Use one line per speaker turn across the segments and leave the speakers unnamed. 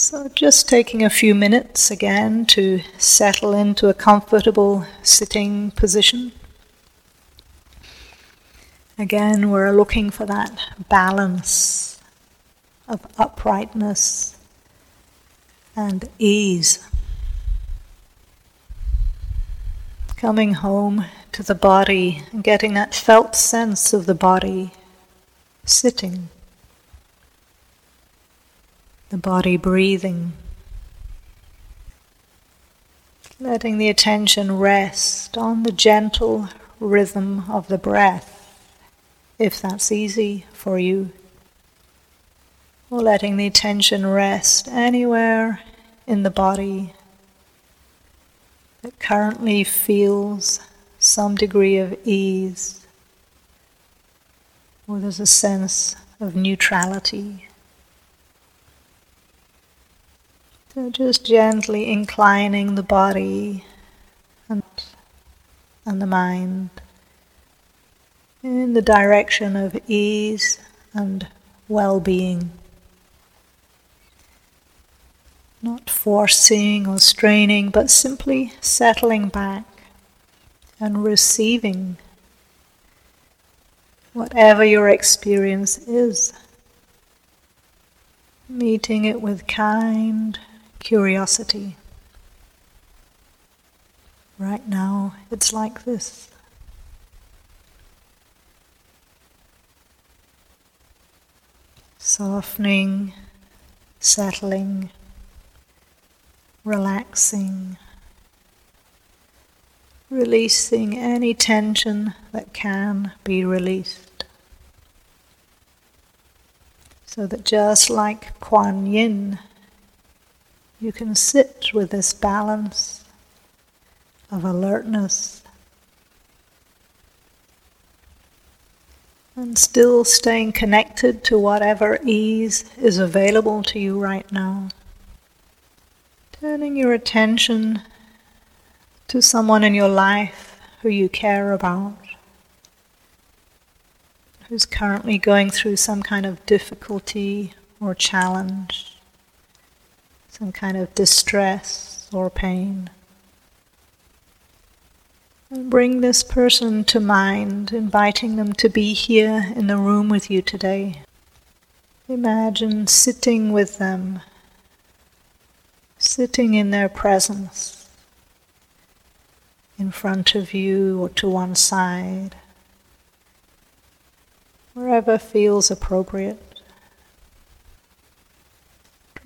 So, just taking a few minutes again to settle into a comfortable sitting position. Again, we're looking for that balance of uprightness and ease. Coming home to the body and getting that felt sense of the body sitting the body breathing. Letting the attention rest on the gentle rhythm of the breath, if that's easy for you. Or letting the attention rest anywhere in the body that currently feels some degree of ease, or there's a sense of neutrality. So just gently inclining the body and, and the mind in the direction of ease and well being. Not forcing or straining, but simply settling back and receiving whatever your experience is. Meeting it with kind, curiosity. Right now, it's like this. Softening, settling, relaxing, releasing any tension that can be released. So that just like Kuan Yin you can sit with this balance of alertness and still staying connected to whatever ease is available to you right now. Turning your attention to someone in your life who you care about, who's currently going through some kind of difficulty or challenge some kind of distress or pain. And bring this person to mind, inviting them to be here in the room with you today. Imagine sitting with them, sitting in their presence, in front of you or to one side, wherever feels appropriate.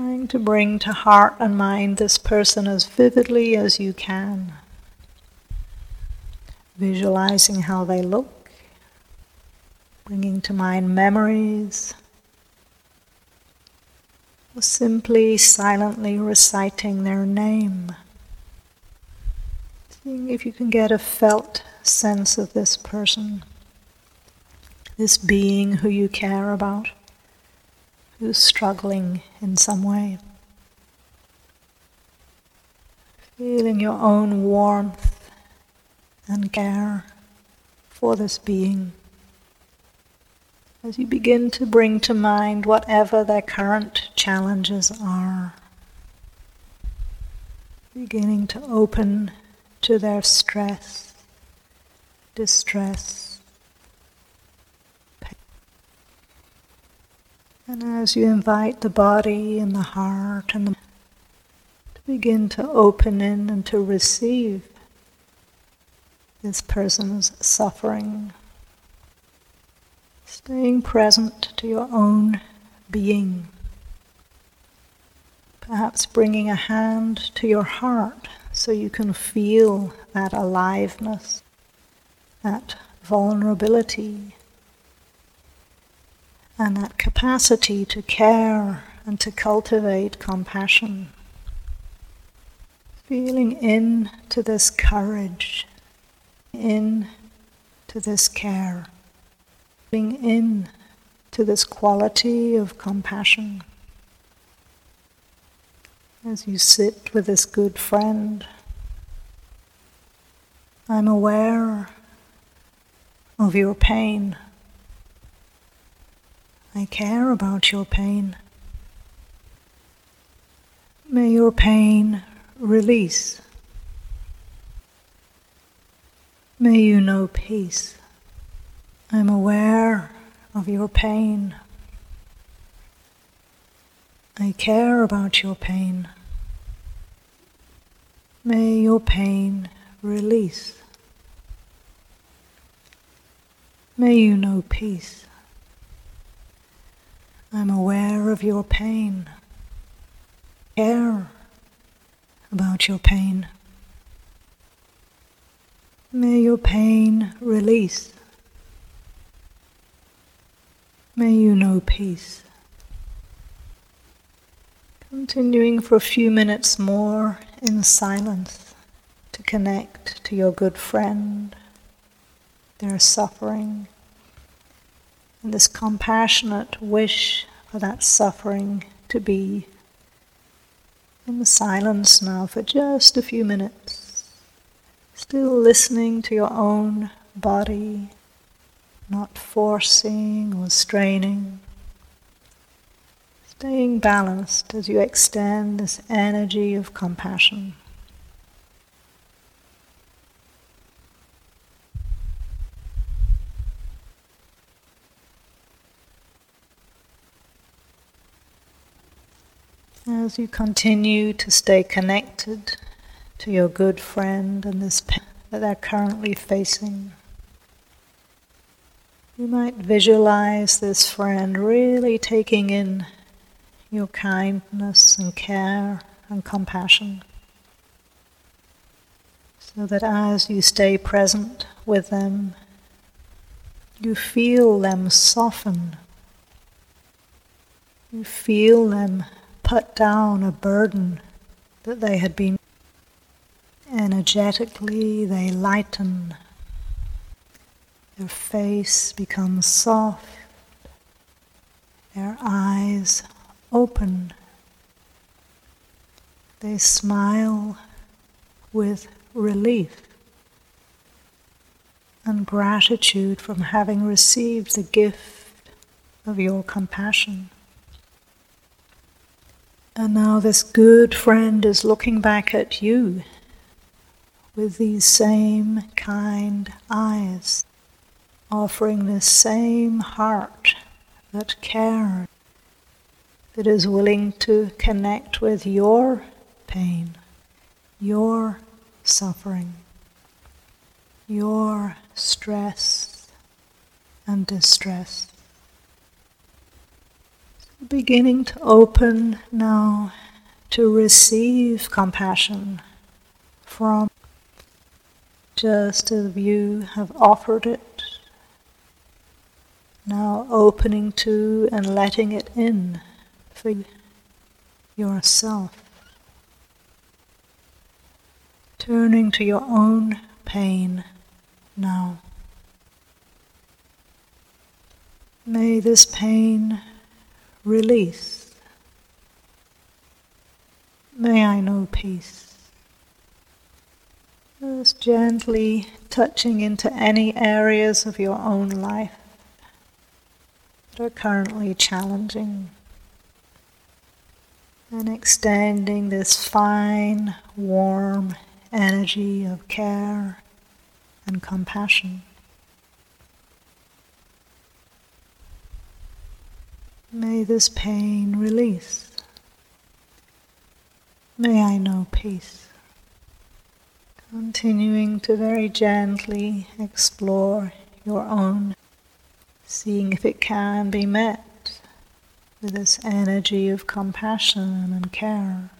Trying to bring to heart and mind this person as vividly as you can. Visualizing how they look, bringing to mind memories, or simply silently reciting their name. Seeing if you can get a felt sense of this person, this being who you care about who's struggling in some way. Feeling your own warmth and care for this being as you begin to bring to mind whatever their current challenges are. Beginning to open to their stress, distress, And as you invite the body and the heart and the to begin to open in and to receive this person's suffering, staying present to your own being. Perhaps bringing a hand to your heart so you can feel that aliveness, that vulnerability, and that capacity to care and to cultivate compassion. Feeling in to this courage, in to this care, feeling in to this quality of compassion. As you sit with this good friend, I'm aware of your pain. I care about your pain. May your pain release. May you know peace. I'm aware of your pain. I care about your pain. May your pain release. May you know peace. I'm aware of your pain. Care about your pain. May your pain release. May you know peace. Continuing for a few minutes more in silence to connect to your good friend, their suffering, and this compassionate wish for that suffering to be in the silence now for just a few minutes, still listening to your own body, not forcing or straining staying balanced as you extend this energy of compassion. As you continue to stay connected to your good friend and this pain that they're currently facing, you might visualize this friend really taking in your kindness and care and compassion. So that as you stay present with them, you feel them soften. You feel them put down a burden that they had been. Energetically, they lighten. Their face becomes soft. Their eyes open. They smile with relief and gratitude from having received the gift of your compassion. And now this good friend is looking back at you with these same kind eyes, offering this same heart that cares that is willing to connect with your pain, your suffering, your stress and distress. Beginning to open now to receive compassion from just as you have offered it. Now opening to and letting it in for yourself. Turning to your own pain now. May this pain release. May I know peace. Just gently touching into any areas of your own life that are currently challenging and extending this fine, warm energy of care and compassion. May this pain release. May I know peace. Continuing to very gently explore your own, seeing if it can be met with this energy of compassion and care,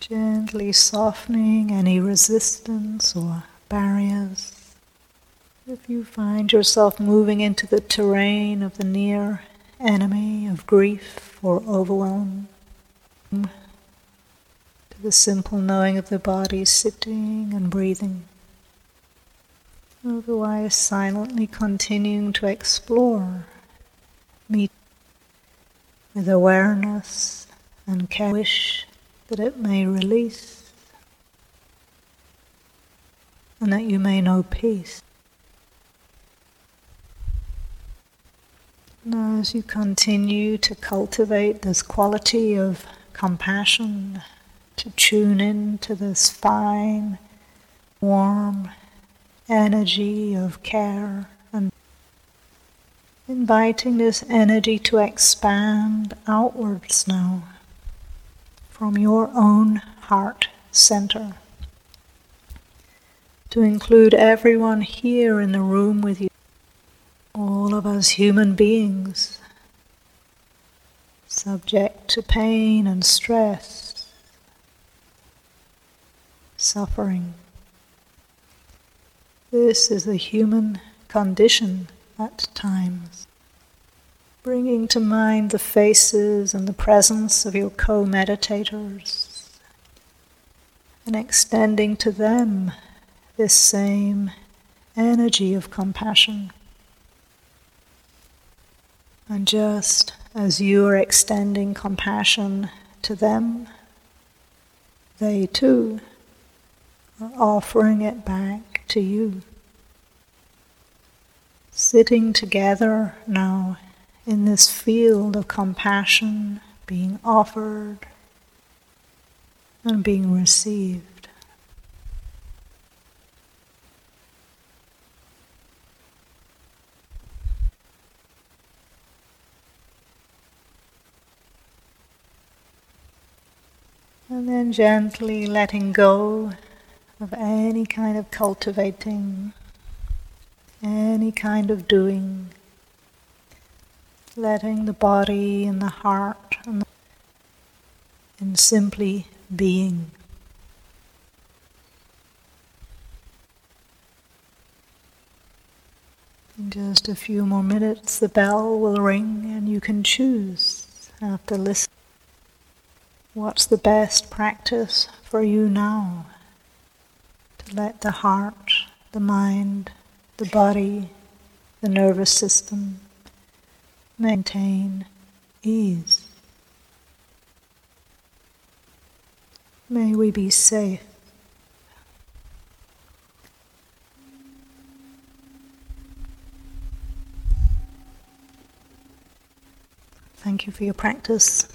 gently softening any resistance or barriers. If you find yourself moving into the terrain of the near enemy of grief or overwhelm, to the simple knowing of the body sitting and breathing. Otherwise, silently continuing to explore, meet with awareness and care, wish that it may release and that you may know peace. Now, as you continue to cultivate this quality of compassion to tune in to this fine, warm energy of care and inviting this energy to expand outwards now from your own heart center. To include everyone here in the room with you, of us human beings, subject to pain and stress, suffering. This is the human condition at times. Bringing to mind the faces and the presence of your co meditators and extending to them this same energy of compassion. And just as you are extending compassion to them, they too are offering it back to you. Sitting together now in this field of compassion being offered and being received. And then gently letting go of any kind of cultivating, any kind of doing, letting the body and the heart and, the, and simply being. In just a few more minutes, the bell will ring and you can choose after listening. What's the best practice for you now? To let the heart, the mind, the body, the nervous system maintain ease. May we be safe. Thank you for your practice.